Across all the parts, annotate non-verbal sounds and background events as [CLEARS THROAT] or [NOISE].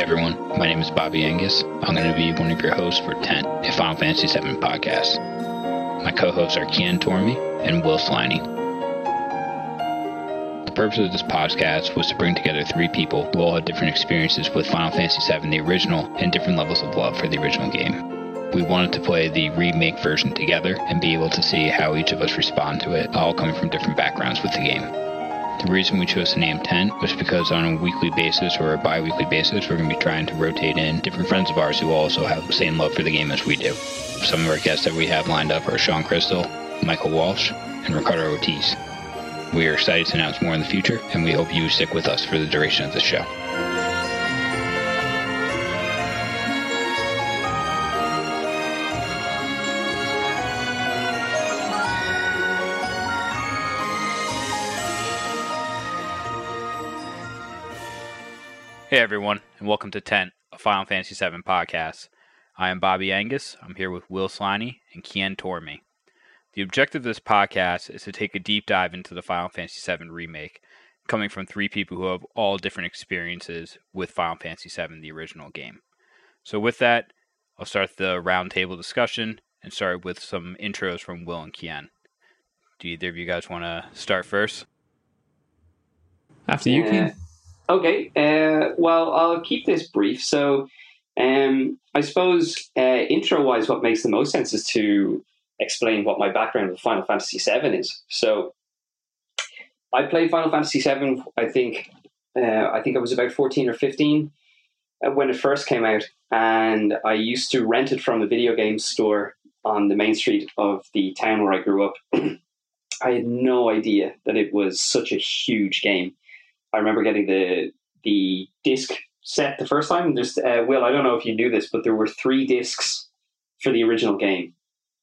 Everyone, my name is Bobby Angus. I'm going to be one of your hosts for 10, a Final Fantasy VII podcast. My co-hosts are Kian Tormey and Will Sliney. The purpose of this podcast was to bring together three people who all had different experiences with Final Fantasy VII, the original, and different levels of love for the original game. We wanted to play the remake version together and be able to see how each of us respond to it, all coming from different backgrounds with the game. The reason we chose the name 10 was because on a weekly basis or a bi weekly basis, we're going to be trying to rotate in different friends of ours who also have the same love for the game as we do. Some of our guests that we have lined up are Sean Crystal, Michael Walsh, and Ricardo Ortiz. We are excited to announce more in the future, and we hope you stick with us for the duration of the show. Hey everyone, and welcome to 10, a Final Fantasy VII podcast. I am Bobby Angus. I'm here with Will Sliney and Kian Tormey. The objective of this podcast is to take a deep dive into the Final Fantasy VII remake, coming from three people who have all different experiences with Final Fantasy VII, the original game. So, with that, I'll start the roundtable discussion and start with some intros from Will and Kian. Do either of you guys want to start first? After you, Kian. Okay, uh, well, I'll keep this brief. So, um, I suppose uh, intro wise, what makes the most sense is to explain what my background with Final Fantasy VII is. So, I played Final Fantasy VII. I think uh, I think I was about fourteen or fifteen uh, when it first came out, and I used to rent it from a video game store on the main street of the town where I grew up. [CLEARS THROAT] I had no idea that it was such a huge game. I remember getting the the disc set the first time. There's uh, Will, I don't know if you knew this, but there were three discs for the original game.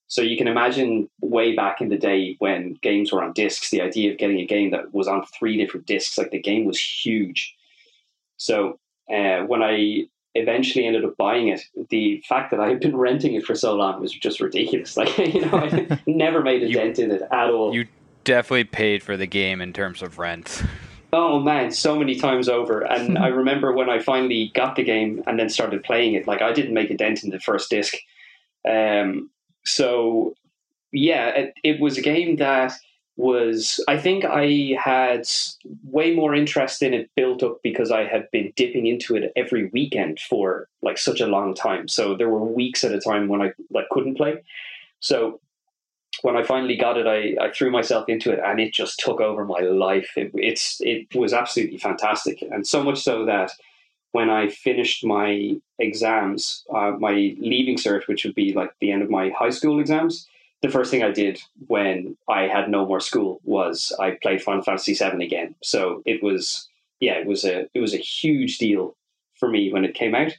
So you can imagine way back in the day when games were on discs, the idea of getting a game that was on three different discs, like the game was huge. So uh, when I eventually ended up buying it, the fact that I had been [LAUGHS] renting it for so long was just ridiculous. [LAUGHS] Like you know, I [LAUGHS] never made a You- dent in it at all. You definitely paid for the game in terms of rent. Oh man, so many times over. And [LAUGHS] I remember when I finally got the game and then started playing it, like I didn't make a dent in the first disc. Um, so yeah, it, it was a game that was, I think I had way more interest in it built up because I had been dipping into it every weekend for like such a long time. So there were weeks at a time when I like couldn't play. So when I finally got it, I, I threw myself into it, and it just took over my life. It, it's it was absolutely fantastic, and so much so that when I finished my exams, uh, my leaving cert, which would be like the end of my high school exams, the first thing I did when I had no more school was I played Final Fantasy VII again. So it was yeah, it was a it was a huge deal for me when it came out,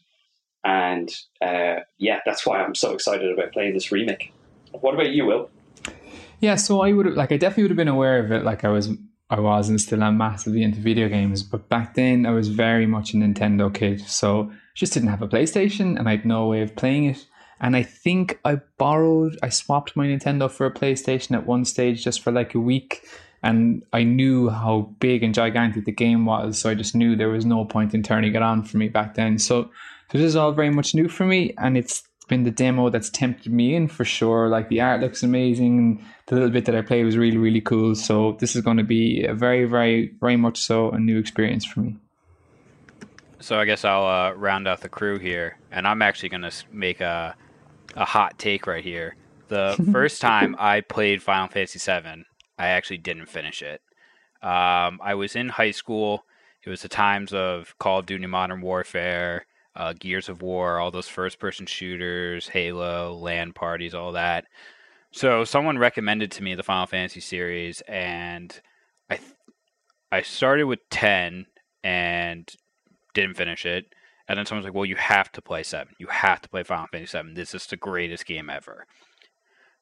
and uh, yeah, that's why I'm so excited about playing this remake. What about you, Will? Yeah, so I would have like I definitely would have been aware of it. Like I was, I was and still am massively into video games. But back then, I was very much a Nintendo kid, so just didn't have a PlayStation, and I had no way of playing it. And I think I borrowed, I swapped my Nintendo for a PlayStation at one stage just for like a week. And I knew how big and gigantic the game was, so I just knew there was no point in turning it on for me back then. So, so this is all very much new for me, and it's been the demo that's tempted me in for sure. Like the art looks amazing, and the little bit that I played was really, really cool. So this is going to be a very, very, very much so a new experience for me. So I guess I'll uh, round out the crew here, and I'm actually going to make a a hot take right here. The [LAUGHS] first time I played Final Fantasy VII, I actually didn't finish it. Um, I was in high school. It was the times of Call of Duty Modern Warfare, uh, Gears of War, all those first person shooters, Halo, LAN parties, all that. So someone recommended to me the Final Fantasy series, and I th- I started with ten and didn't finish it. And then someone's like, "Well, you have to play seven. You have to play Final Fantasy seven. This is the greatest game ever."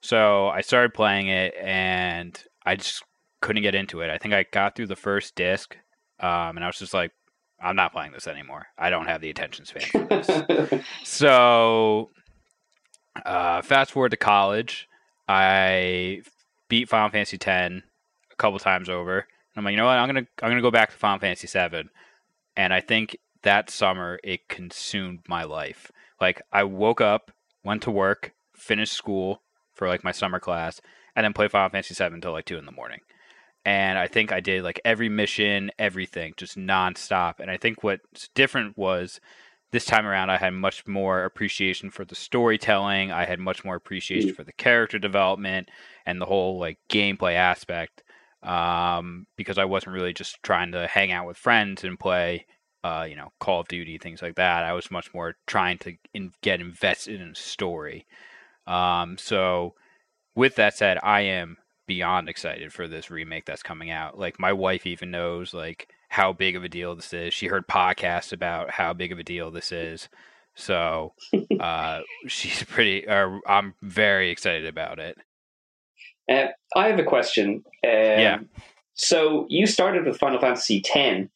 So I started playing it, and I just couldn't get into it. I think I got through the first disc, um, and I was just like, "I'm not playing this anymore. I don't have the attention span for this." [LAUGHS] so, uh, fast forward to college, I beat Final Fantasy X a couple times over. I'm like, you know what? I'm gonna I'm gonna go back to Final Fantasy VII, and I think that summer it consumed my life. Like I woke up, went to work, finished school for like my summer class, and then played Final Fantasy VII until like two in the morning. And I think I did like every mission, everything, just nonstop. And I think what's different was this time around I had much more appreciation for the storytelling. I had much more appreciation for the character development and the whole like gameplay aspect. Um, because I wasn't really just trying to hang out with friends and play, uh, you know, Call of Duty things like that. I was much more trying to in- get invested in a story. Um, so, with that said, I am beyond excited for this remake that's coming out. Like my wife even knows like how big of a deal this is. She heard podcasts about how big of a deal this is. So [LAUGHS] uh, she's pretty. Uh, I'm very excited about it. Uh, I have a question. Um, yeah. So you started with Final Fantasy X.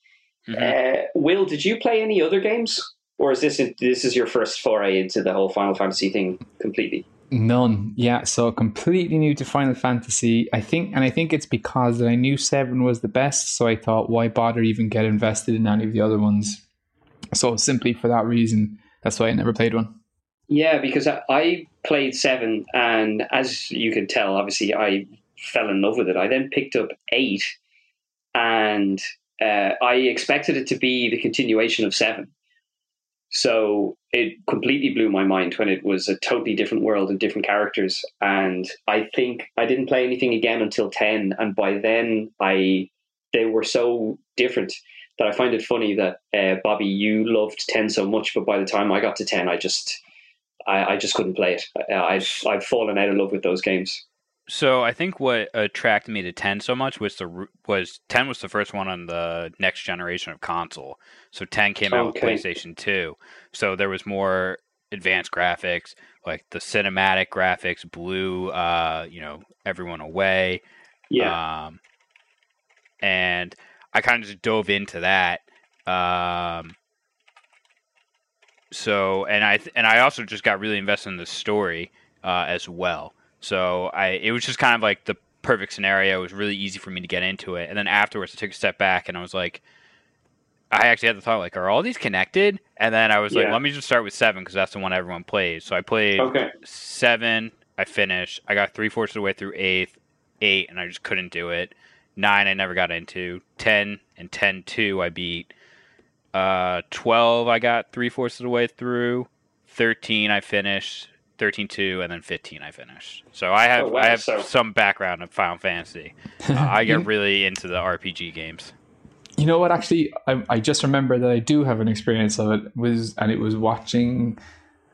Mhm. Uh, Will, did you play any other games, or is this this is your first foray into the whole Final Fantasy thing completely? None. Yeah, so completely new to Final Fantasy. I think, and I think it's because that I knew Seven was the best, so I thought, why bother even get invested in any of the other ones? So simply for that reason, that's why I never played one. Yeah, because I, played Seven, and as you can tell, obviously I fell in love with it. I then picked up Eight, and uh, I expected it to be the continuation of Seven. So it completely blew my mind when it was a totally different world and different characters. And I think I didn't play anything again until ten, and by then I they were so different that I find it funny that uh, Bobby, you loved ten so much, but by the time I got to ten, I just I, I just couldn't play it. I, I've I've fallen out of love with those games. So I think what attracted me to 10 so much was the was 10 was the first one on the next generation of console. So 10 came out with PlayStation 2. So there was more advanced graphics, like the cinematic graphics blew uh, you know, everyone away. Yeah, Um, and I kind of just dove into that. Um, so and I th- and I also just got really invested in the story uh, as well. So I it was just kind of like the perfect scenario. It was really easy for me to get into it. And then afterwards, I took a step back and I was like, I actually had the thought like, are all these connected? And then I was like, let me just start with seven because that's the one everyone plays. So I played okay, seven, I finished. I got three fourths of the way through eighth, eight, and I just couldn't do it. Nine, I never got into. Ten and ten two, I beat. Uh, twelve, I got three fourths of the way through. Thirteen, I finished. Thirteen two, and then fifteen, I finished. So I have Oh, wow, I have so- some background in Final Fantasy. [LAUGHS] Uh, I get really into the RPG games. You know what? Actually, I, I just remember that I do have an experience of it. Was and it was watching.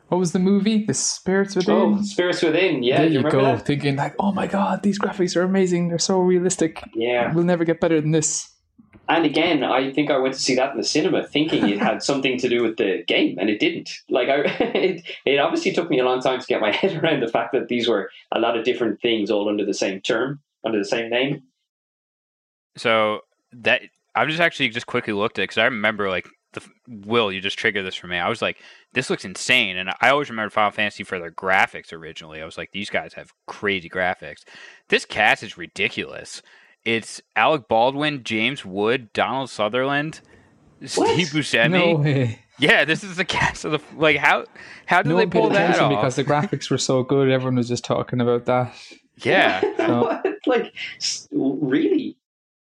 What was the movie? The Spirits Within. Oh, Spirits Within. Yeah, there you you go. that? Thinking like, oh my god, these graphics are amazing. They're so realistic. Yeah. We'll never get better than this. And again, I think I went to see that in the cinema, thinking it had [LAUGHS] something to do with the game, and it didn't. Like, I, [LAUGHS] it, it obviously took me a long time to get my [LAUGHS] head around the fact that these were a lot of different things all under the same term, under the same name. So that I've just actually just quickly looked at because I remember like the Will, you just triggered this for me. I was like, this looks insane, and I always remember Final Fantasy for their graphics originally. I was like, these guys have crazy graphics. This cast is ridiculous. It's Alec Baldwin, James Wood, Donald Sutherland, Steve Buscemi. No way. Yeah, this is the cast of the like how how did no they one pull that attention off? because the graphics were so good. Everyone was just talking about that. yeah, [LAUGHS] So- [LAUGHS] like, really?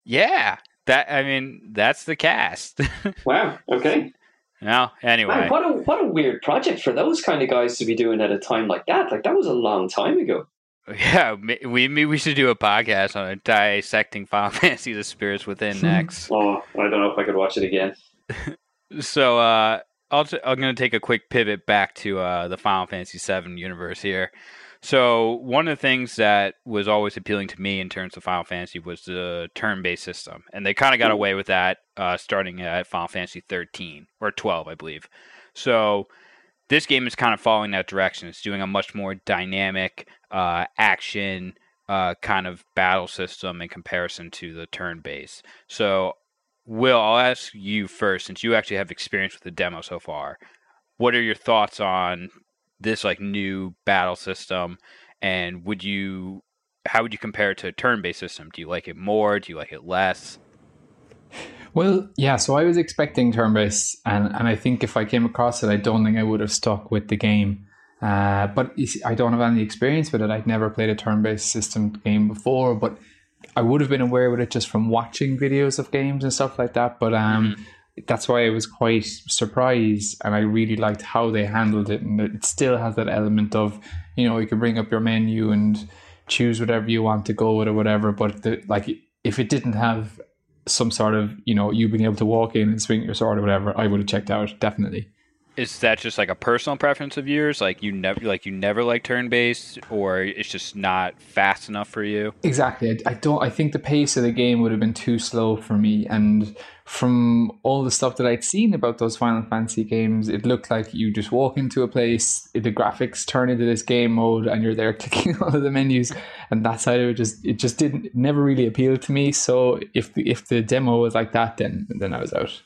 yeah. That I mean, that's the cast. [LAUGHS] Wow. Okay. no, anyway. Man, what a what a weird project for those kind of guys to be doing at a time like that. Like that was a long time ago. Yeah, we maybe we should do a podcast on dissecting Final [LAUGHS] Fantasy: The Spirits Within next. Oh, I don't know if I could watch it again. [LAUGHS] so, uh, I'll t- I'm going to take a quick pivot back to uh, the Final Fantasy VII universe here. So, one of the things that was always appealing to me in terms of Final Fantasy was the turn-based system, and they kind of got Mm. away with that uh, starting at Final Fantasy 13 or 12, I believe. So, this game is kind of following that direction. It's doing a much more dynamic uh, action uh, kind of battle system in comparison to the turn based. So, Will, I'll ask you first, since you actually have experience with the demo so far. What are your thoughts on this like new battle system, and would you? How would you compare it to a turn-based system? Do you like it more? Do you like it less? Well, yeah. So I was expecting turn based, and and I think if I came across it, I don't think I would have stuck with the game. Uh, but I don't have any experience with it. I'd never played a turn based system game before, but I would have been aware of it just from watching videos of games and stuff like that. But um, mm-hmm. that's why I was quite surprised, and I really liked how they handled it. And it still has that element of you know you can bring up your menu and choose whatever you want to go with or whatever. But the, like if it didn't have some sort of you know you being able to walk in and swing your sword or whatever, I would have checked out definitely is that just like a personal preference of yours? Like you never like you never like turn based or it's just not fast enough for you? Exactly. I, I, don't i think the pace of the game would have been too slow for me and from all the stuff that i'd seen about those final fantasy games it looked like you just walk into a place the graphics turn into this game mode and you're there [LAUGHS] clicking all of the menus and that side of it just it just didn't never really appeal to me. So if the, if the demo was like that then then i was out.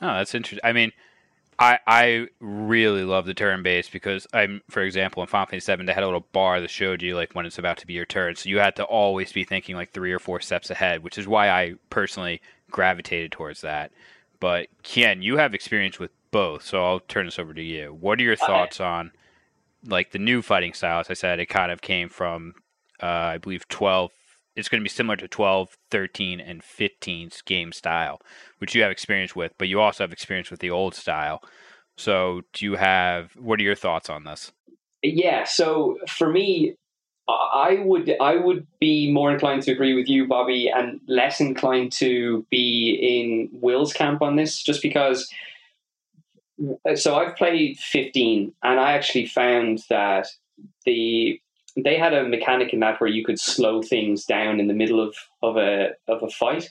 Oh that's interesting i mean I I really love the turn based because I'm for example in Final Fantasy Seven they had a little bar that showed you like when it's about to be your turn, so you had to always be thinking like three or four steps ahead, which is why I personally gravitated towards that. But Ken, you have experience with both, so I'll turn this over to you. What are your thoughts on like the new fighting style? As I said, it kind of came from uh, I believe twelve it's going to be similar to 12, 13, and 15's game style, which you have experience with, but you also have experience with the old style. So, do you have what are your thoughts on this? Yeah, so for me, I would I would be more inclined to agree with you, Bobby, and less inclined to be in Will's camp on this, just because. So I've played 15, and I actually found that the they had a mechanic in that where you could slow things down in the middle of, of a of a fight,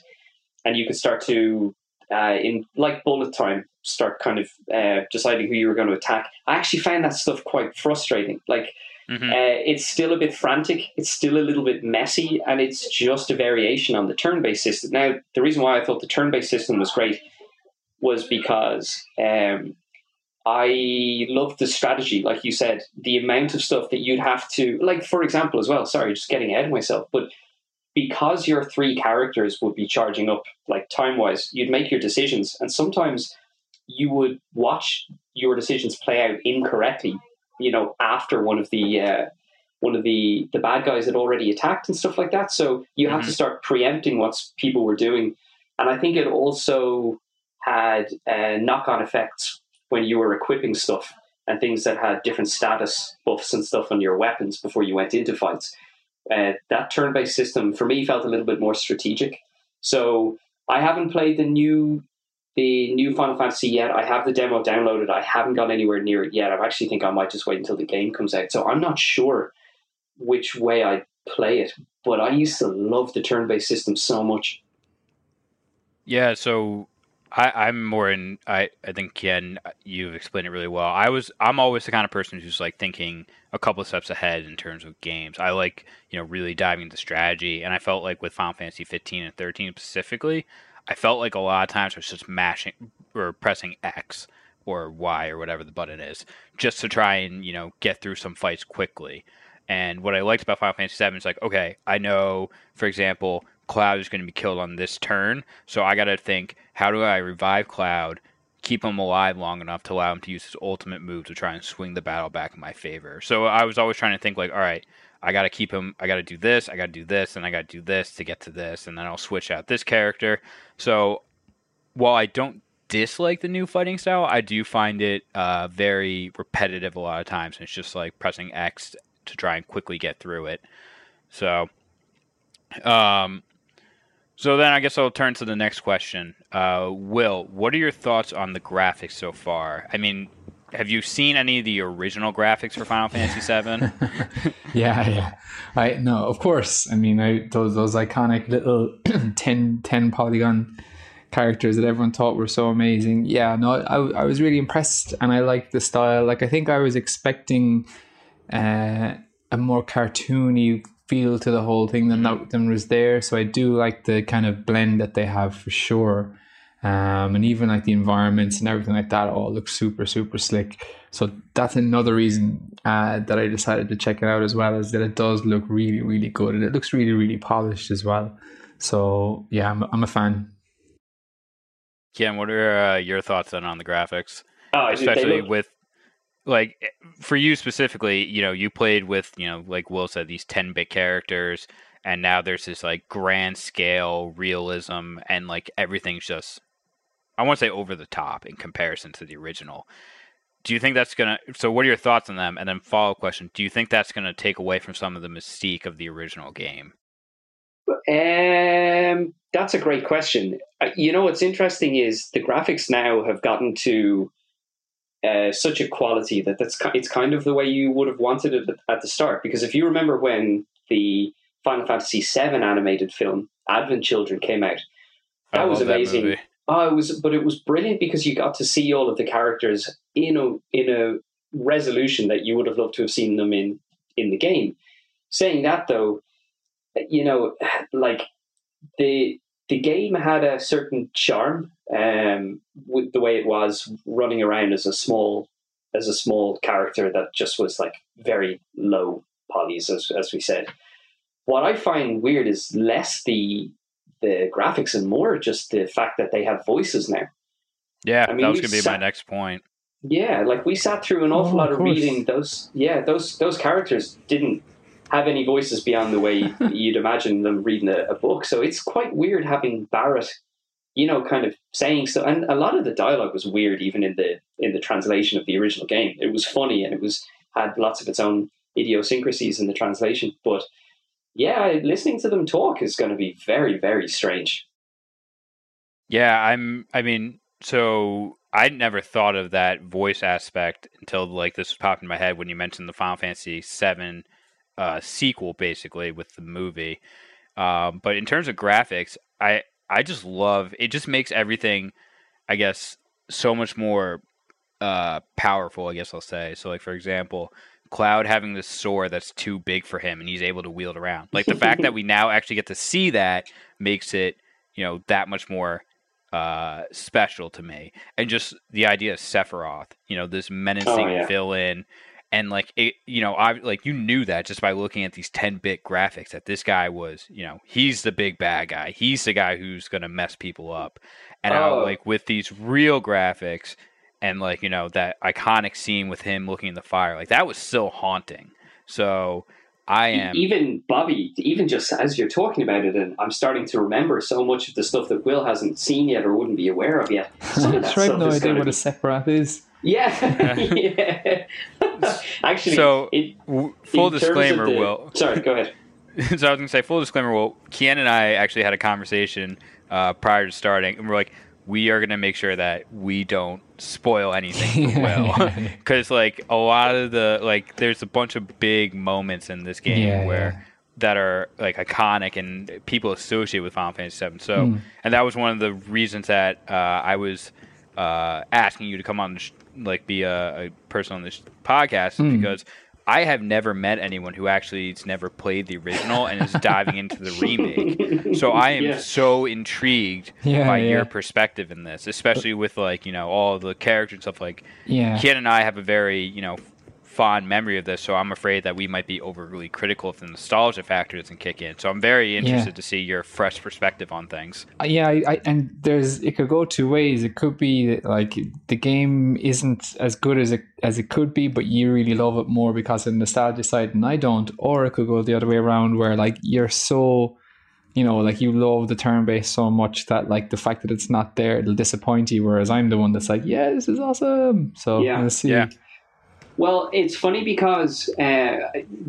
and you could start to uh, in like bullet time start kind of uh, deciding who you were going to attack. I actually found that stuff quite frustrating. Like mm-hmm. uh, it's still a bit frantic, it's still a little bit messy, and it's just a variation on the turn-based system. Now, the reason why I thought the turn-based system was great was because um, I love the strategy, like you said, the amount of stuff that you'd have to, like, for example, as well, sorry, just getting ahead of myself, but because your three characters would be charging up, like, time wise, you'd make your decisions. And sometimes you would watch your decisions play out incorrectly, you know, after one of the, uh, one of the the bad guys had already attacked and stuff like that. So you mm-hmm. have to start preempting what people were doing, and I think it also had uh, knock on effects when you were equipping stuff and things that had different status buffs and stuff on your weapons before you went into fights. Uh, that turn-based system for me felt a little bit more strategic. So I haven't played the new the new Final Fantasy yet. I have the demo downloaded. I haven't gone anywhere near it yet. I actually think I might just wait until the game comes out. So I'm not sure which way I play it, but I used to love the turn-based system so much. Yeah, so I, am more in. I, I think Ken, uh, you've explained it really well. I was. I'm always the kind of person who's like thinking a couple steps ahead in terms of games. I like you know really diving into strategy, and I felt like with Final Fantasy 15 and 13 specifically, I felt like a lot of times I was just mashing or pressing X or Y or whatever the button is, just to try and you know get through some fights quickly. And what I liked about Final Fantasy 7 is like, okay, I know, for example, Cloud is going to be killed on this turn. So I got to think, how do I revive Cloud, keep him alive long enough to allow him to use his ultimate move to try and swing the battle back in my favor? So I was always trying to think, like, all right, I got to keep him, I got to do this, I got to do this, and I got to do this to get to this, and then I'll switch out this character. So while I don't dislike the new fighting style, I do find it uh, very repetitive a lot of times. And it's just like pressing X to try and quickly get through it. So, um, so then I guess I'll turn to the next question. Uh, Will, what are your thoughts on the graphics so far? I mean, have you seen any of the original graphics for Final Fantasy [LAUGHS] VII? [LAUGHS] yeah, yeah. I no, of course. I mean, I, those those iconic little [CLEARS THROAT] 10, 10 polygon characters that everyone thought were so amazing. Yeah, no, I, I was really impressed, and I liked the style. Like, I think I was expecting uh, a more cartoony feel to the whole thing than that than was there. So I do like the kind of blend that they have for sure. Um, and even like the environments and everything like that all looks super super slick. So that's another reason uh, that I decided to check it out as well is that it does look really really good and it looks really really polished as well. So yeah, I'm I'm a fan. Ken, what are uh, your thoughts then on the graphics, Oh, especially look- with like eh, for you specifically? You know, you played with you know, like Will said, these ten bit characters, and now there's this like grand scale realism, and like everything's just I want to say over the top in comparison to the original. Do you think that's gonna? So, what are your thoughts on them? And then follow up question: Do you think that's gonna take away from some of the mystique of the original game? Um, that's a great question. Uh, You know, what's interesting is the graphics now have gotten to uh, such a quality that that's it's kind of the way you would have wanted it at- the start. Because if you remember when the Final Fantasy VII animated film Advent Children came out, that I was that amazing. movie. Oh, it was, but it was brilliant because you got to see all of the characters in a in a resolution that you would have loved to have seen them in in the game. Saying that though, you know, like the the game had a certain charm um, with the way it was running around as a small as a small character that just was like very low polys, as as we said. What I find weird is less the the graphics and more just the fact that they have voices now. Yeah, I mean, that was gonna be my next point. Yeah, like we sat through an awful Oh, lot of of reading those. Yeah, those those characters didn't have any voices beyond the way [LAUGHS] you'd imagine them reading a, a book. So it's quite weird having Barret, you know, kind of saying so. And a lot of the dialogue was weird, even in the in the translation of the original game. It was funny and it was had lots of its own idiosyncrasies in the translation. But yeah, listening to them talk is going to be very very strange. Yeah, I'm. I mean, so I never thought of that voice aspect until like this popped in my head when you mentioned the Final Fantasy VII uh, sequel, basically with the movie. Um, but in terms of graphics, I I just love it. Just makes everything, I guess, so much more uh, powerful. I guess I'll say. So, like for example. Cloud having this sword that's too big for him and he's able to wield around. Like the fact that we [LAUGHS] now actually get to see that makes it, you know, that much more uh, special to me. And just the idea of Sephiroth, you know, this menacing Oh, yeah. villain, and like it, you know, I like you knew that just by looking at these ten bit graphics that this guy was, you know, he's the big bad guy. He's the guy who's gonna mess people up. And how Oh. like with these real graphics and like you know that iconic scene with him looking in the fire, like that was still haunting. So I am. Even Bobby, even just as you're talking about it, and I'm starting to remember so much of the stuff that Will hasn't seen yet or wouldn't be aware of yet. [LAUGHS] Some of that Sure, I have no idea what be- a Sephiroth is. Yeah, [LAUGHS] yeah. [LAUGHS] Actually, So, it, full in disclaimer, the- Will. Sorry, go ahead. [LAUGHS] so I was gonna say full disclaimer. Well, Kian and I actually had a conversation uh, prior to starting, and we're like, we are gonna make sure that we don't spoil anything for Will, because like a lot of the like, there's a bunch of big moments in this game Yeah, where yeah. that are like iconic and people associate with Final Fantasy VII. So, Hmm. and that was one of the reasons that uh, I was uh, asking you to come on, the sh- like, be a, a person on this podcast Hmm. because I have never met anyone who actually has never played the original and is diving into the [LAUGHS] remake. So I am Yeah. so intrigued Yeah, by yeah. your perspective in this, especially with like you know all the characters and stuff. Like Yeah. Ken and I have a very you know fond memory of this, so I'm afraid that we might be overly critical if the nostalgia factor doesn't kick in. So I'm very interested to see your fresh perspective on things. Uh, yeah, I, I, and there's it could go two ways. It could be that, like the game isn't as good as it as it could be, but you really love it more because of the nostalgia side, and I don't. Or it could go the other way around, where like you're so, you know, like you love the turn based so much that like the fact that it's not there, it'll disappoint you. Whereas I'm the one that's like, yeah, this is awesome. So Yeah. we'll see. Yeah. Well, it's funny because uh,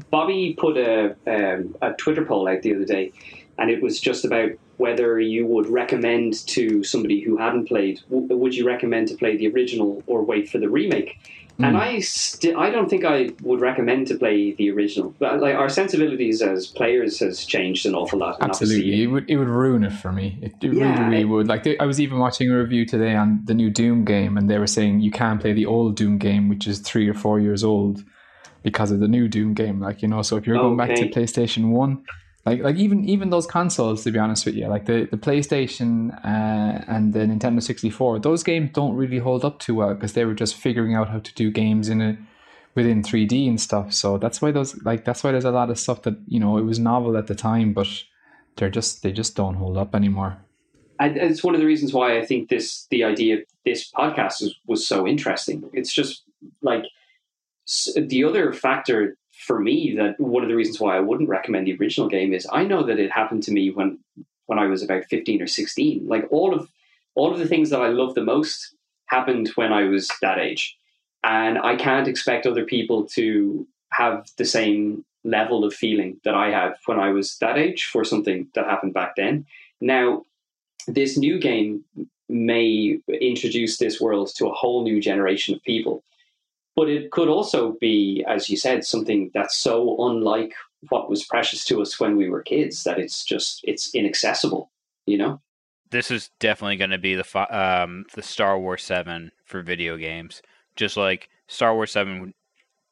Bobby put a, um, a Twitter poll out the other day, and it was just about whether you would recommend to somebody who hadn't played, w- would you recommend to play the original or wait for the remake? And Mm. I, st- I don't think I would recommend to play the original. But like our sensibilities as players has changed an awful lot. Absolutely, it would it would ruin it for me. It, it Yeah, really, really it- would. Like I was even watching a review today on the new Doom game, and they were saying you can't play the old Doom game, which is three or four years old, because of the new Doom game. Like you know, so if you're going back to PlayStation One, like like even even those consoles, to be honest with you, like the the PlayStation uh, and the Nintendo sixty four, those games don't really hold up too well because they were just figuring out how to do games in a within 3D and stuff. So that's why those like that's why there's a lot of stuff that you know it was novel at the time, but they're just they just don't hold up anymore. and it's one of the reasons why I think this the idea of this podcast was so interesting. It's just like the other factor for me that one of the reasons why I wouldn't recommend the original game is I know that it happened to me when when I was about 15 or 16. Like all of all of the things that I love the most happened when I was that age. And I can't expect other people to have the same level of feeling that I had when I was that age for something that happened back then. Now, this new game may introduce this world to a whole new generation of people. But it could also be, as you said, something that's so unlike what was precious to us when we were kids that it's just it's inaccessible, you know. This is definitely going to be the um, the Star Wars Seven for video games, just like Star Wars Seven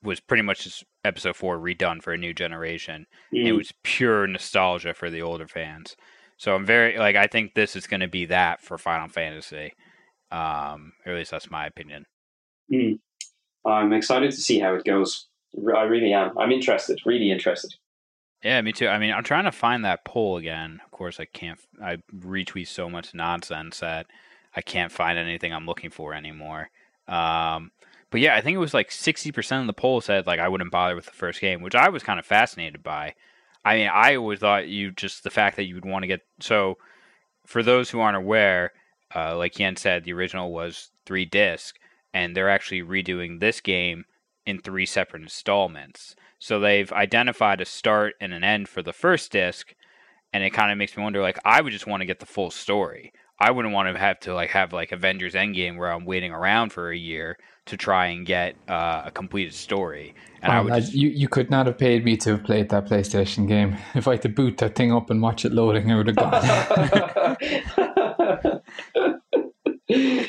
was pretty much just Episode Four redone for a new generation. Mm. It was pure nostalgia for the older fans. So I'm very like I think this is going to be that for Final Fantasy. Um, or at least that's my opinion. Mm. I'm excited to see how it goes. I really am. I'm interested. Really interested. Yeah, me too. I mean, I'm trying to find that poll again. Of course, I can't. I retweet so much nonsense that I can't find anything I'm looking for anymore. Um, but yeah, I think it was like 60% of the poll said like I wouldn't bother with the first game, which I was kind of fascinated by. I mean, I always thought you just the fact that you would want to get so. For those who aren't aware, uh, like Yen said, the original was three disc, and they're actually redoing this game in three separate installments. So they've identified a start and an end for the first disc, and it kind of makes me wonder. Like, I would just want to get the full story. I wouldn't want to have to like have like Avengers Endgame where I'm waiting around for a year to try and get uh, a completed story. And oh, I would just... you you could not have paid me to have played that PlayStation game. [LAUGHS] If I had to boot that thing up and watch it loading, I would have gone. [LAUGHS] [LAUGHS]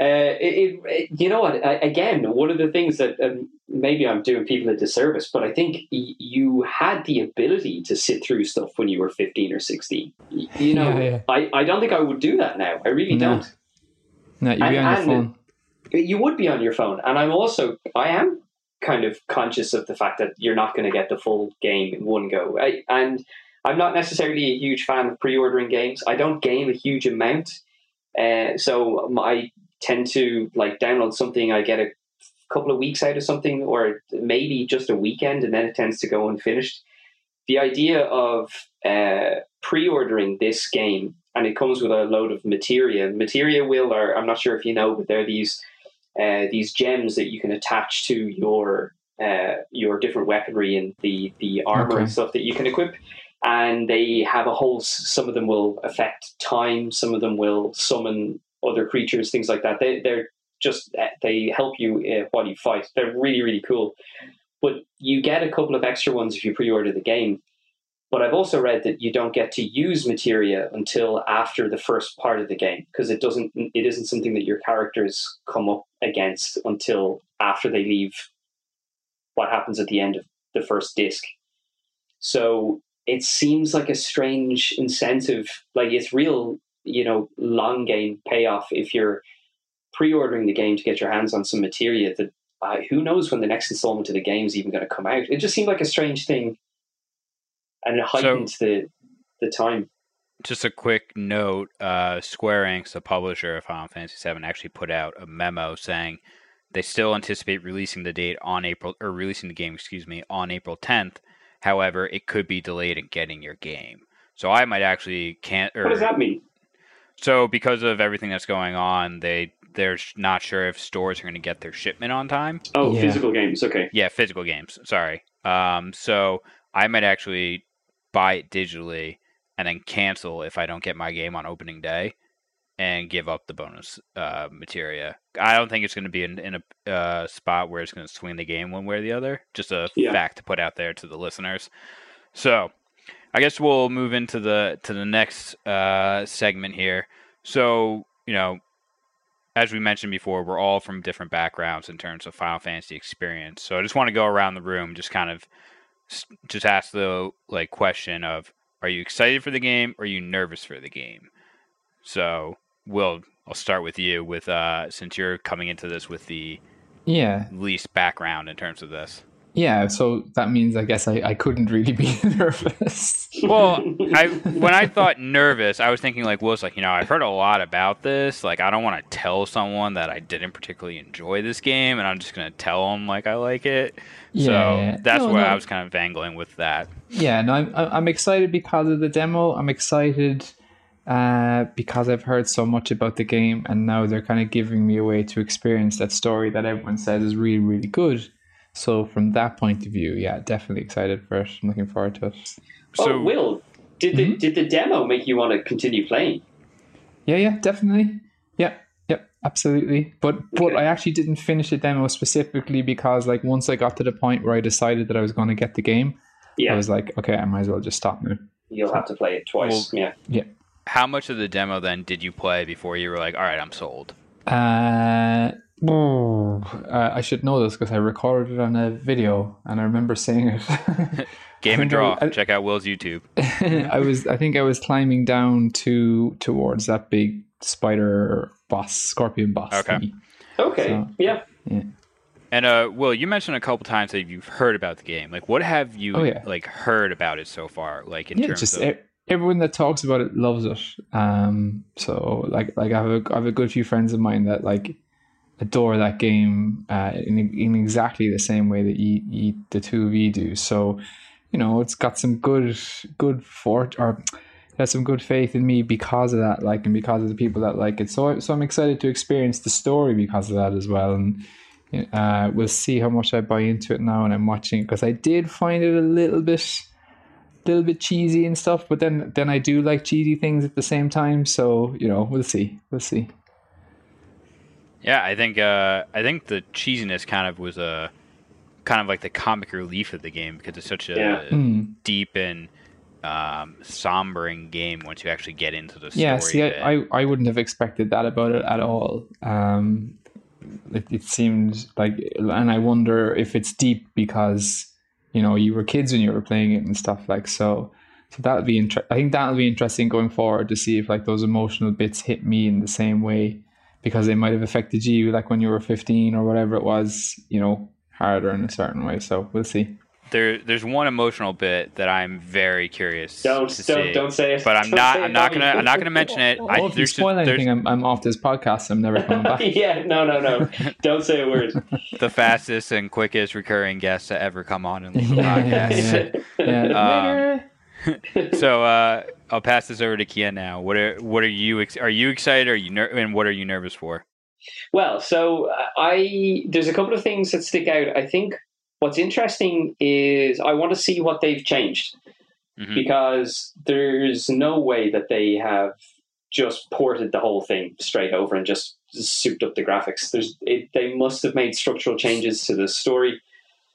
Uh, it, it, you know what? Again, one of the things that um, maybe I'm doing people a disservice, but I think y- you had the ability to sit through stuff when you were 15 or 16. Y- you know, yeah, yeah. I, I don't think I would do that now. I really no. don't. No, you'd and, be on your phone. You would be on your phone. And I'm also, I am kind of conscious of the fact that you're not going to get the full game in one go. I, and I'm not necessarily a huge fan of pre ordering games. I don't game a huge amount. Uh, so my tend to like download something, I get a couple of weeks out of something, or maybe just a weekend, and then it tends to go unfinished. The idea of uh, pre-ordering this game, and it comes with a load of materia. Materia will, or I'm not sure if you know, but there are these uh, these gems that you can attach to your uh, your different weaponry and the the armor okay. and stuff that you can equip. And they have a whole. Some of them will affect time. Some of them will summon other creatures, things like that. They they're just they help you uh, while you fight. They're really really cool. But you get a couple of extra ones if you pre-order the game. But I've also read that you don't get to use materia until after the first part of the game because it doesn't it isn't something that your characters come up against until after they leave what happens at the end of the first disc. So it seems like a strange incentive. Like it's real you know long game payoff if you're pre-ordering the game to get your hands on some materia that uh, who knows when the next installment of the game is even going to come out. It just seemed like a strange thing and it heightened so, the the time. Just a quick note uh, square enix the publisher of final fantasy 7 actually put out a memo saying they still anticipate releasing the date on april or releasing the game excuse me on april 10th however it could be delayed in getting your game. So i might actually can't or, what does that mean so because of everything that's going on, they they're not sure if stores are going to get their shipment on time. Oh, yeah. physical games. Okay. Yeah, physical games. Sorry. Um, so I might actually buy it digitally and then cancel if I don't get my game on opening day and give up the bonus uh, materia. I don't think it's going to be in, in a uh, spot where it's going to swing the game one way or the other. Just a yeah. fact to put out there to the listeners. So I guess we'll move into the to the next uh, segment here. So you know, as we mentioned before, we're all from different backgrounds in terms of Final Fantasy experience. So I just want to go around the room, just kind of just ask the like question of: Are you excited for the game? Or are you nervous for the game? So, Will, I'll start with you. With uh, since you're coming into this with the yeah least background in terms of this. Yeah, so that means I guess I, I couldn't really be [LAUGHS] nervous. Well, I when I thought nervous, I was thinking like Will's like, you know, I've heard a lot about this. Like I don't want to tell someone that I didn't particularly enjoy this game and I'm just gonna tell them like I like it. yeah, so that's No, why no. I was kind of angling with that. Yeah, no, I'm I'm excited because of the demo. I'm excited uh, because I've heard so much about the game, and now they're kind of giving me a way to experience that story that everyone says is really, really good. So from that point of view, yeah, definitely excited for it. I'm looking forward to it. oh, So Will, did the Mhm. did the demo make you want to continue playing? Yeah, yeah, definitely. Yeah, yeah, absolutely. But but I actually didn't finish the demo specifically because like once I got to the point where I decided that I was going to get the game, Yeah, I was like, okay, I might as well just stop now. you'll have to play it twice. Yeah. Yeah. how much of the demo then did you play before you were like, all right, I'm sold? Uh, oh, uh, I should know this because I recorded it on a video and I remember saying it. [LAUGHS] Game and draw. know, I- Check out Will's YouTube. [LAUGHS] I was, I think I was climbing down to towards that big spider boss, scorpion boss. Okay. thingy. Okay. So- yeah. And uh, Will, you mentioned a couple times that you've heard about the game. Like, what have you Oh, yeah. like heard about it so far? Like in yeah, terms just of everyone that talks about it loves it. Um, so like, like I have a, I have a good few friends of mine that like adore that game uh, in in exactly the same way that you, you the two of you do. So, you know, it's got some good good fort or has some good faith in me because of that, like, and because of the people that like it. So, so I'm excited to experience the story because of that as well, and. Uh, we'll see how much I buy into it now, and I'm watching because I did find it a little bit, little bit cheesy and stuff. But then, then I do like cheesy things at the same time. So you know, we'll see, we'll see. Yeah, I think uh, I think the cheesiness kind of was a kind of like the comic relief of the game because it's such a Yeah. Mm. deep and um, sombering game once you actually get into the story. Yeah, see. I, I, I wouldn't have expected that about it at all. Um, it, it seemed like, and I wonder if it's deep because you know you were kids when you were playing it and stuff like so. So that'll be inter- I think that'll be interesting going forward to see if like those emotional bits hit me in the same way because they might have affected you like when you were fifteen or whatever it was, you know, harder in a certain way. So we'll see. there there's one emotional bit that I'm very curious Don't to don't see. don't say it. but I'm Don't not I'm not gonna I'm not gonna mention it. Oh, if you spoil there's anything, I'm, I'm off this podcast. I'm never coming back. [LAUGHS] yeah, no, no, no. [LAUGHS] Don't say a word. the fastest and quickest recurring guest to ever come on in [LAUGHS] the Yeah, podcast. yeah. Yeah. Um, so uh, I'll pass this over to Kian now. What are what are you ex- are you excited? Are you ner- and what are you nervous for? Well, so uh, I there's a couple of things that stick out. I think what's interesting is I want to see what they've changed Mhm. because there's no way that they have just ported the whole thing straight over and just souped up the graphics. There's it, they must have made structural changes to the story.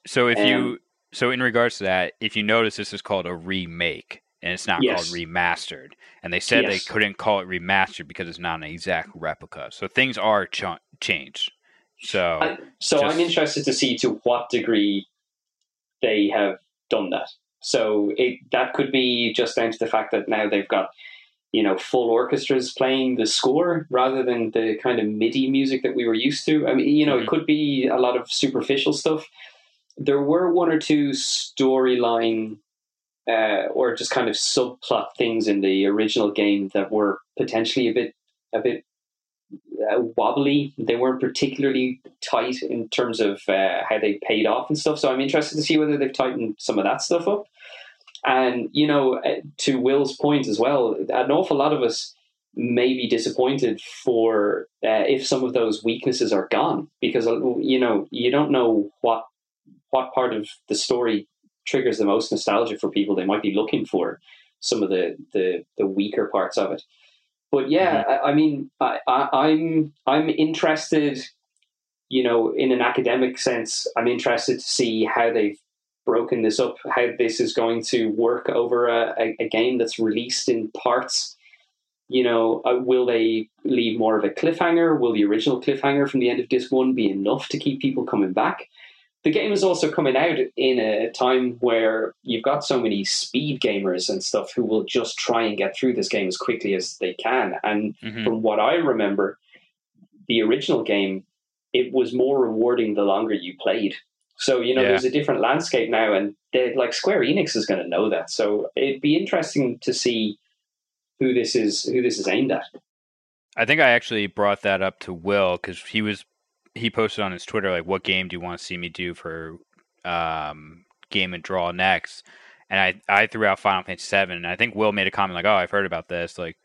So if you Um, so in regards to that, if you notice, this is called a remake and it's not Yes. called remastered. And they said Yes. they couldn't call it remastered because it's not an exact replica. So things are ch- changed. So I- So Just- I'm interested to see to what degree they have done that. So it, that could be just down to the fact that now they've got, you know, full orchestras playing the score rather than the kind of MIDI music that we were used to. I mean, you know, Mhm. it could be a lot of superficial stuff. There were one or two storyline uh, or just kind of subplot things in the original game that were potentially a bit a bit uh, wobbly. They weren't particularly tight in terms of uh, how they paid off and stuff. So I'm interested to see whether they've tightened some of that stuff up. And you know, uh, to Will's point as well, an awful lot of us may be disappointed for uh, if some of those weaknesses are gone because uh, you know you don't know what what part of the story triggers the most nostalgia for people. They might be looking for some of the the, the weaker parts of it. But yeah, I, I mean, I, I, I'm I'm interested. You know, in an academic sense, I'm interested to see how they've broken this up, how this is going to work over a, a, a game that's released in parts. You know, uh, will they leave more of a cliffhanger? Will the original cliffhanger from the end of disc one be enough to keep people coming back? The game is also coming out in a time where you've got so many speed gamers and stuff who will just try and get through this game as quickly as they can. And mhm. from what I remember, the original game, it was more rewarding the longer you played. So you know, Yeah. there's a different landscape now, and like Square Enix is going to know that. So it'd be interesting to see who this is who this is aimed at. I think I actually brought that up to Will because he was he posted on his Twitter like, "What game do you want to see me do for um, Game and Draw next?" And I I threw out Final Fantasy Seven, and I think Will made a comment like, "Oh, I've heard about this." Like,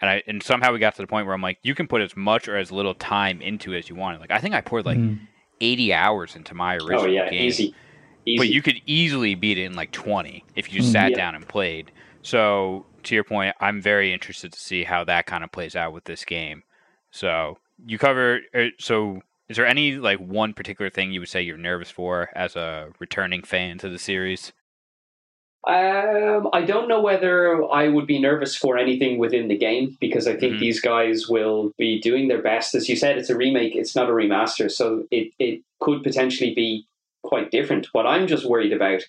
and I and somehow we got to the point where I'm like, "You can put as much or as little time into it as you want." Like, I think I poured like Mm. 80 hours into my original Oh yeah, game. easy, easy. But you could easily beat it in like 20 if you just Mm. sat Yeah. down and played. So, to your point, I'm very interested to see how that kind of plays out with this game. So, you cover. er, So, is there any like one particular thing you would say you're nervous for as a returning fan to the series? Um, I don't know whether I would be nervous for anything within the game because I think Mhm. these guys will be doing their best. As you said, it's a remake; it's not a remaster, so it it could potentially be quite different. What I'm just worried about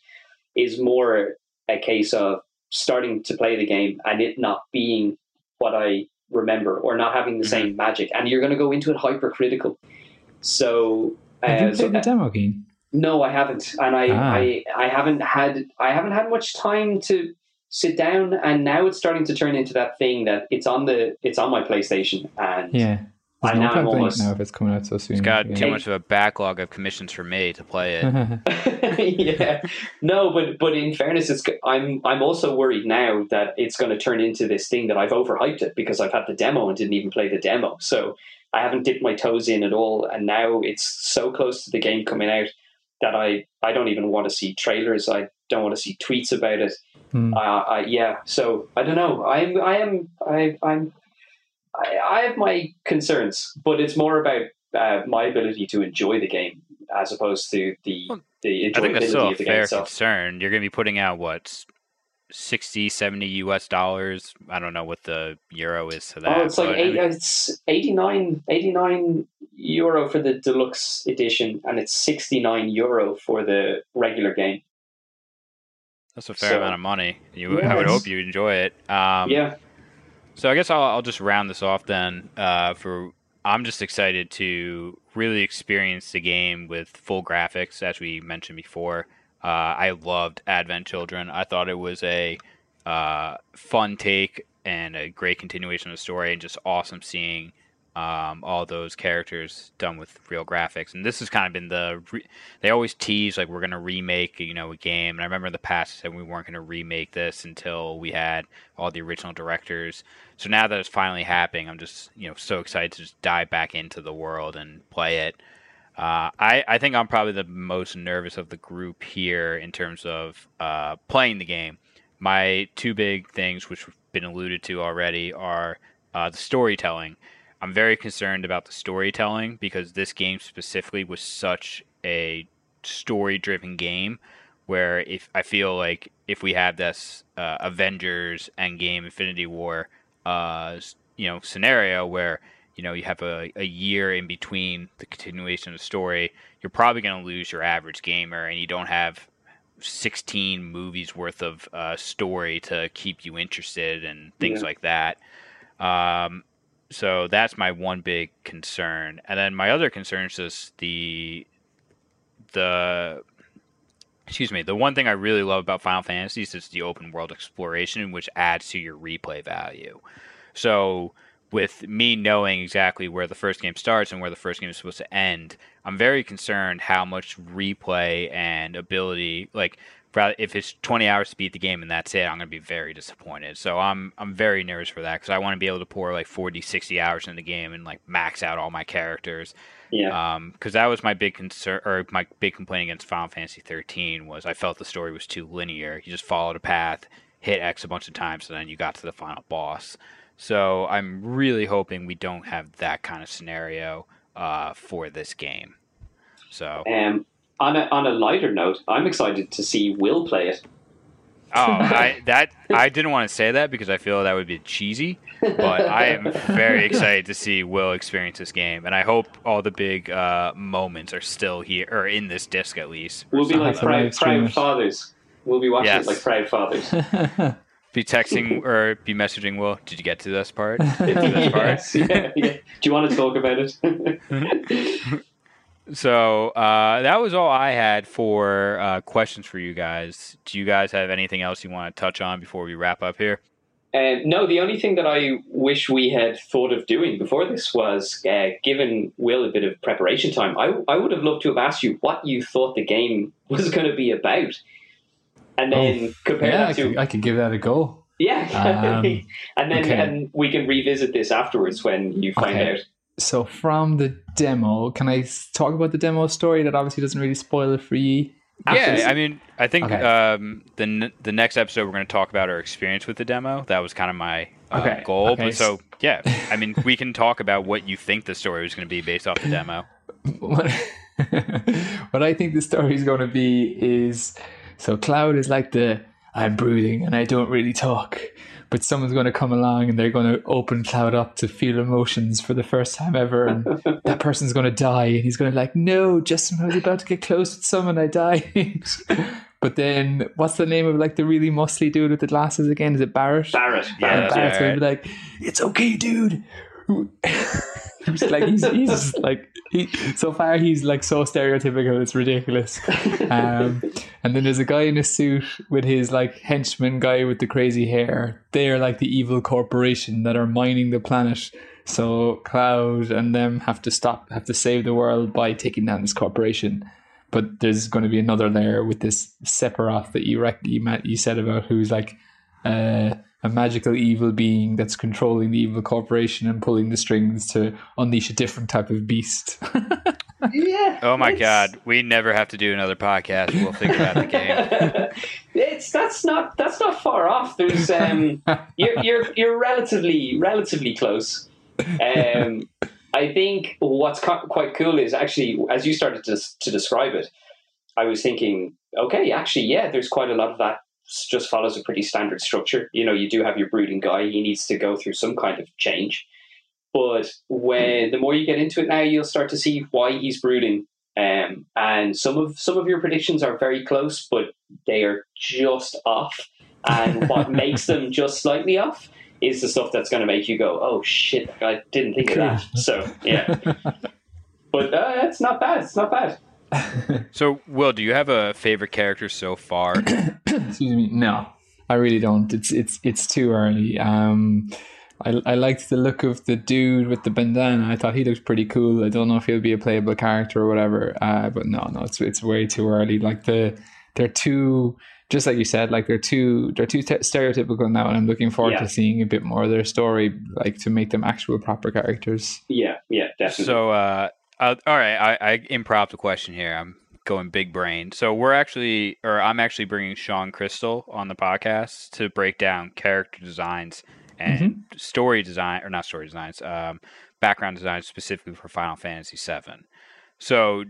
is more a case of starting to play the game and it not being what I remember or not having the Mhm. same magic, and you're going to go into it hypercritical. So, Have you uh, played so the demo game? no, I haven't, and I, Ah. I, I haven't had, I haven't had much time to sit down, and now it's starting to turn into that thing that it's on the, it's on my PlayStation, and Yeah. I There's no know I'm point playing almost- it now if it's coming out so soon. It's got Yeah. too much of a backlog of commissions for me to play it. [LAUGHS] [LAUGHS] yeah, no, but but in fairness, it's, I'm, I'm also worried now that it's going to turn into this thing that I've overhyped it because I've had the demo and didn't even play the demo, so I haven't dipped my toes in at all, and now it's so close to the game coming out that I, I don't even want to see trailers. I don't want to see tweets about it. Hmm. uh, I, yeah, so I don't know. I'm, I am, I, I'm, I, I have my concerns, but it's more about uh, my ability to enjoy the game as opposed to the the I think that's still a of the game fair itself. concern. You're going to be putting out what 60, 70 US dollars. I don't know what the euro is to that. Oh, it's like but, I eight, mean, it's 89, 89 euro for the deluxe edition, and it's sixty nine euro for the regular game. that's a fair so- amount of money. You, Yeah, I would hope you enjoy it. Um, yeah, So I guess I'll, I'll just round this off then. Uh, for I'm just excited to really experience the game with full graphics, as we mentioned before. Uh, I loved Advent Children. I thought it was a uh, fun take and a great continuation of the story, and just awesome seeing um, all those characters done with real graphics. And this has kind of been the re- they always tease like we're going to remake you know a game. And I remember in the past said we weren't going to remake this until we had all the original directors. So now that it's finally happening, I'm just you know so excited to just dive back into the world and play it. Uh, I I think I'm probably the most nervous of the group here in terms of uh, playing the game. My two big things, which have been alluded to already, are uh, the storytelling. I'm very concerned about the storytelling because this game specifically was such a story-driven game where if I feel like if we have this uh, Avengers Endgame Infinity War uh, you know scenario where you know you have a, a year in between the continuation of the story you're probably going to lose your average gamer and you don't have 16 movies worth of uh, story to keep you interested and things Yeah. like that um, so that's my one big concern. And then my other concern is just the the excuse me the one thing i really love about final fantasy is just the open world exploration which adds to your replay value. So with me knowing exactly where the first game starts and where the first game is supposed to end i'm very concerned how much replay and ability like rather- if it's 20 hours to beat the game and that's it i'm going to be very disappointed so i'm i'm very nervous for that because i want to be able to pour like 40 60 hours in the game and like max out all my characters yeah, because that was my big concern or my big complaint against Final Fantasy 13 was I felt the story was too linear. You just followed a path, hit X a bunch of times, and then you got to the final boss. So I'm really hoping we don't have that kind of scenario uh, for this game. So um, on a on a lighter note, I'm excited to see Will play it. oh, [LAUGHS] I that I didn't want to say that because I feel that would be cheesy, but I am very [LAUGHS] excited to see Will experience this game, and I hope all the big uh, moments are still here or in this disc at least. We'll be like have proud, proud fathers. We'll be watching Yes. it like proud fathers. [LAUGHS] Be texting or be messaging Will. Did you get to this part? Get to this part? yes, yeah, yeah. Do you want to talk about it? So uh, that was all I had for uh, questions for you guys. Do you guys have anything else you want to touch on before we wrap up here? Um, no, the only thing that I wish we had thought of doing before this was uh, given Will a bit of preparation time. I, I would have loved to have asked you what you thought the game [LAUGHS] was going to be about, and then Oh, compare Yeah, I that to could, I could give that a go. yeah, [LAUGHS] Um, and then okay. and we can revisit this afterwards when you find Okay. out. So from the demo, can I talk about the demo story that obviously doesn't really spoil it for you? Yeah, I mean, I think Okay. um, the n- the next episode we're going to talk about our experience with the demo. That was kind of my uh, Okay, goal. okay, But so yeah, I mean, we can talk about what you think the story was going to be based off the demo. [LAUGHS] what, [LAUGHS] what I think the story is going to be is so Cloud is like the I'm brooding and I don't really talk, but someone's going to come along and they're going to open Cloud up to feel emotions for the first time ever, and [LAUGHS] that person's going to die, and he's going to like, no, just when I was about to get close with someone, I died. [LAUGHS] but then, what's the name of like the really muscly dude with the glasses again? Is it Barret? Barret, Yeah, And Barret, right. gonna be like, "It's okay, dude." He's [LAUGHS] like he's, he's like he, so far he's like so stereotypical it's ridiculous. Um, and then there's a guy in a suit with his like henchman guy with the crazy hair. They're like the evil corporation that are mining the planet. So cloud and them have to stop have to save the world by taking down this corporation. But there's going to be another layer with this Sephiroth that you rec- you, ma- you said about who's like uh, a magical evil being that's controlling the evil corporation and pulling the strings to unleash a different type of beast. [LAUGHS] yeah. Oh my it's- god, we never have to do another podcast. We'll figure out the game. [LAUGHS] it's that's not that's not far off. There's um, [LAUGHS] you're you're you're relatively relatively close. Um, I think what's co- quite cool is actually as you started to to describe it, I was thinking, okay, actually, yeah, there's quite a lot of that. Just follows a pretty standard structure. You know, you do have your brooding guy. He needs to go through some kind of change. But when the more you get into it now, you'll start to see why he's brooding. Um, and some of some of your predictions are very close, but they are just off. And [LAUGHS] what makes them just slightly off is the stuff that's going to make you go, "Oh shit, I didn't think of that." [LAUGHS] So yeah, [LAUGHS] but uh, it's not bad. It's not bad. [LAUGHS] So, Will, do you have a favorite character so far? [COUGHS] Excuse me. No, I really don't. It's it's it's too early. Um, I I liked the look of the dude with the bandana. I thought he looked pretty cool. I don't know if he'll be a playable character or whatever. Uh, but no, no, it's it's way too early. Like the they're too. Just like you said, like they're too they're too te- stereotypical now, and I'm looking forward Yeah. to seeing a bit more of their story, like to make them actual proper characters. Yeah, yeah, definitely. So, uh, uh, all right, I, I improv the question here. I'm going big brain. So we're actually, or I'm actually bringing Sean Crystal on the podcast to break down character designs and story design, or not story designs, um, background designs specifically for Final Fantasy VII. So,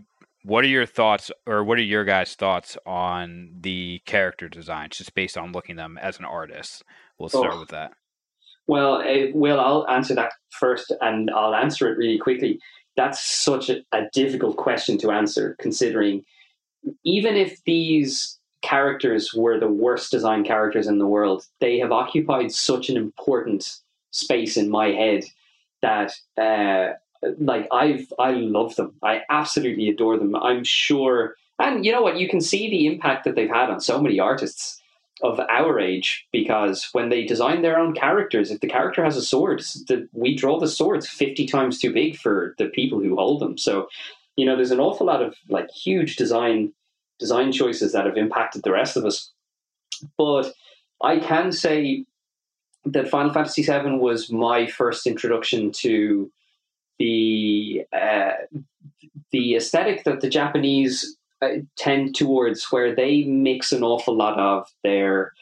what are your thoughts, or what are your guys' thoughts on the character designs, just based on looking them as an artist? We'll start Oh. with that. Well, uh, Will, I'll answer that first, and I'll answer it really quickly. That's such a, a difficult question to answer, considering even if these characters were the worst designed characters in the world, they have occupied such an important space in my head that, uh, like, I've I love them. I absolutely adore them. I'm sure, and you know what? You can see the impact that they've had on so many artists of our age because when they design their own characters, if the character has a sword, the, we draw the swords 50 times too big for the people who hold them. So, you know, there's an awful lot of like huge design design choices that have impacted the rest of us. But I can say that Final Fantasy VII was my first introduction to the uh, the aesthetic that the Japanese tend towards, where they mix an awful lot of their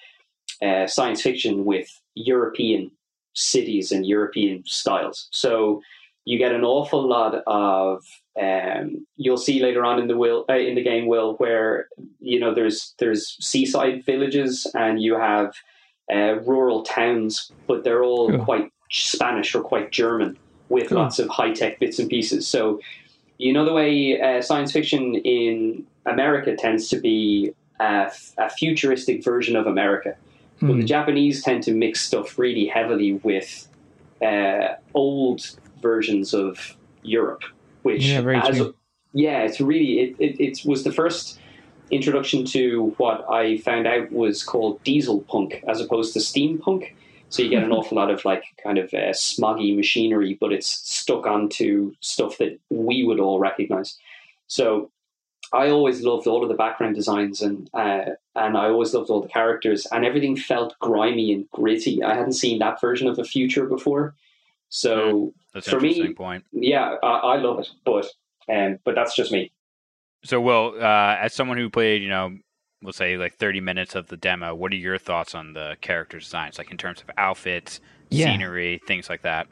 uh, science fiction with European cities and European styles. So you get an awful lot of um, you'll see later on in the will uh, in the game will where you know there's there's seaside villages and you have uh, rural towns, but they're all Cool. quite Spanish or quite German with Cool. lots of high tech bits and pieces. So you know the way uh, science fiction in America tends to be a, a futuristic version of America. But the Hmm. Japanese tend to mix stuff really heavily with uh, old versions of Europe, which Yeah, very as true. yeah, it's really it, it, it was the first introduction to what I found out was called diesel punk as opposed to steampunk. So you get an awful lot of like kind of uh, smoggy machinery, but it's stuck onto stuff that we would all recognize. So I always loved all of the background designs and uh, and I always loved all the characters and everything felt grimy and gritty. I hadn't seen that version of the future before, so That's For me- point. yeah, I, I love it. But um, but that's just me. So, well, uh, as someone who played, you know, we'll say like 30 minutes of the demo, what are your thoughts on the character designs, like in terms of outfits, Yeah. scenery, things like that?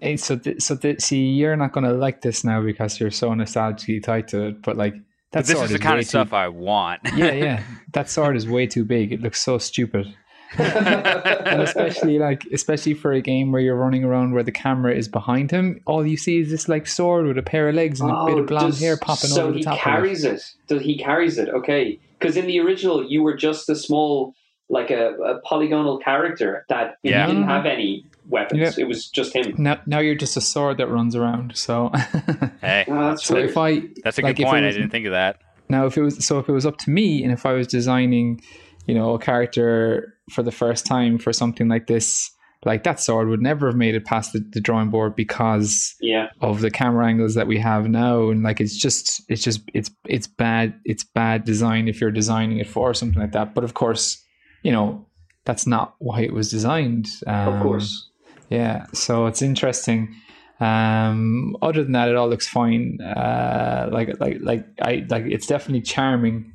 Hey, so th- so th- see, you're not gonna like this now because you're so nostalgically tied to it. But like that But this sword is the kind way of stuff Too, I want. [LAUGHS] yeah, yeah. That sword is way too big. It looks so stupid. and especially [LAUGHS] like especially for a game where you're running around where the camera is behind him, all you see is this like sword with a pair of legs and a bit of oh, blonde Oh, does- hair popping so over the he top of it. carries it. Does he carries it? Okay, because in the original you were just a small, like a, a polygonal character that Yeah. didn't have any weapons. It was just him. Now, now you're just a sword that runs around. So, [LAUGHS] Hey, Oh, that's so weird. if I that's a like, good if it point. I didn't think of that. Now, if it was so, if it was up to me, and if I was designing, you know, a character for the first time for something like this, like that sword would never have made it past the, the drawing board because yeah, of the camera angles that we have now, and like it's just, it's just, it's it's bad, it's bad design if you're designing it for something like that. But of course, you know, that's not why it was designed. Um, of course. yeah, so it's interesting. Um, other than that, it all looks fine. Uh, like like like I like it's definitely charming.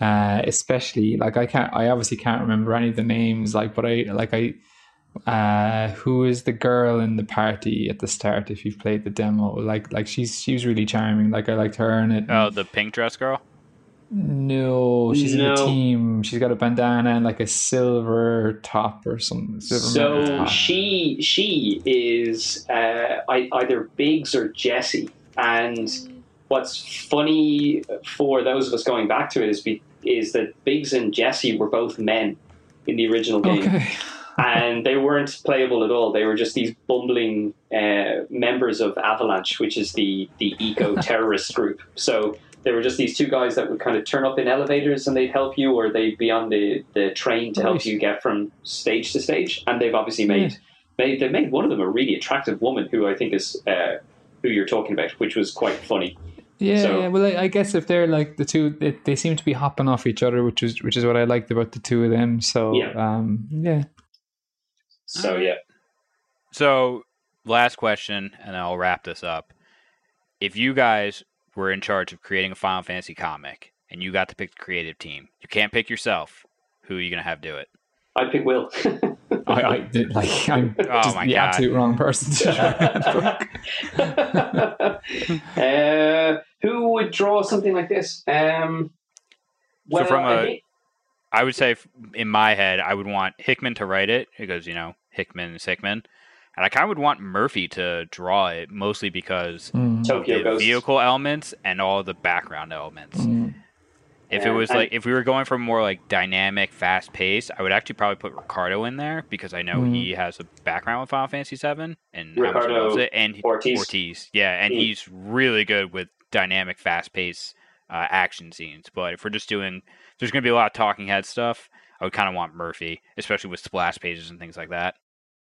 Uh, especially like I can't I obviously can't remember any of the names. Like, but I like I. Uh, who is the girl in the party at the start? If you've played the demo, like like she's she was really charming. Like I liked her in it. Oh, the pink dress girl? no, she's in No. the team. She's got a bandana and like a silver top or something. silver So she she is uh, either Biggs or Jessie, and what's funny for those of us going back to it is be, is that Biggs and Jessie were both men in the original game. Okay. And they weren't playable at all. They were just these bumbling uh, members of Avalanche, which is the the eco [LAUGHS] terrorist group. So they were just these two guys that would kind of turn up in elevators and they'd help you, or they'd be on the, the train to help you get from stage to stage. And they've obviously made made they made one of them a really attractive woman who I think is uh, who you're talking about, which was quite funny. Yeah, So- yeah. Well, I, I guess if they're like the two, they, they seem to be hopping off each other, which is which is what I liked about the two of them. So, Yeah. um, yeah. So Alright. yeah, So, last question, and I'll wrap this up. If you guys were in charge of creating a Final Fantasy comic and you got to pick the creative team, you can't pick yourself. Who are you going to have do it? I'd pick Will. [LAUGHS] I, I did like I'm Oh just my the God. absolute wrong person. To [LAUGHS] [LAUGHS] uh, who would draw something like this? Um, well, from a, I, think- I would say, in my head, I would want Hickman to write it because, you know, Hickman is Hickman. And I kind of would want Murphy to draw it, mostly because Mm, of Tokyo the Ghost. vehicle elements and all the background elements. mm. If Yeah, it was and- like if we were going for more like dynamic, fast paced, I would actually probably put Ricardo in there because I know Mhm. he has a background with Final Fantasy VII and how much he it, and Ortiz. Ortiz, yeah, and Mm. he's really good with dynamic, fast paced uh, action scenes. But if we're just doing, there's going to be a lot of talking head stuff. I would kind of want Murphy, especially with splash pages and things like that.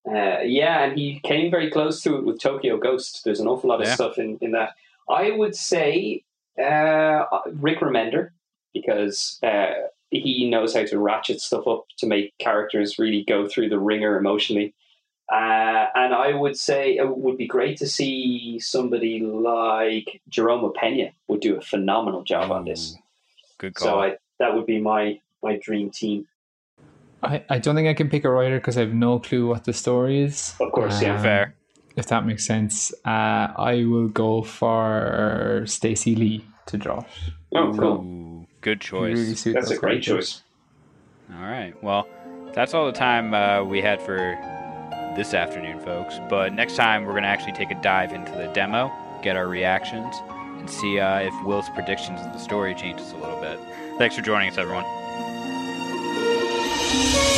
Uh, yeah, and he came very close to it with Tokyo Ghost. There's an awful lot of stuff in, in that. I would say uh, Rick Remender because uh, he knows how to ratchet stuff up to make characters really go through the ringer emotionally. Uh, and I would say it would be great to see somebody like Jerome Pena would do a phenomenal job on this. Good call. So I, that would be my my dream team. I, I don't think I can pick a writer because I have no clue what the story is. Of course, yeah. Um, Fair. If that makes sense, uh, I will go for Stacy Lee to draw. it. Oh, cool. Ooh, good choice. really That's a great characters. choice. All right. Well, that's all the time uh, we had for this afternoon, folks. But next time, we're going to actually take a dive into the demo, get our reactions, and see uh, if Will's predictions of the story changes a little bit. Thanks for joining us, everyone. Thank you.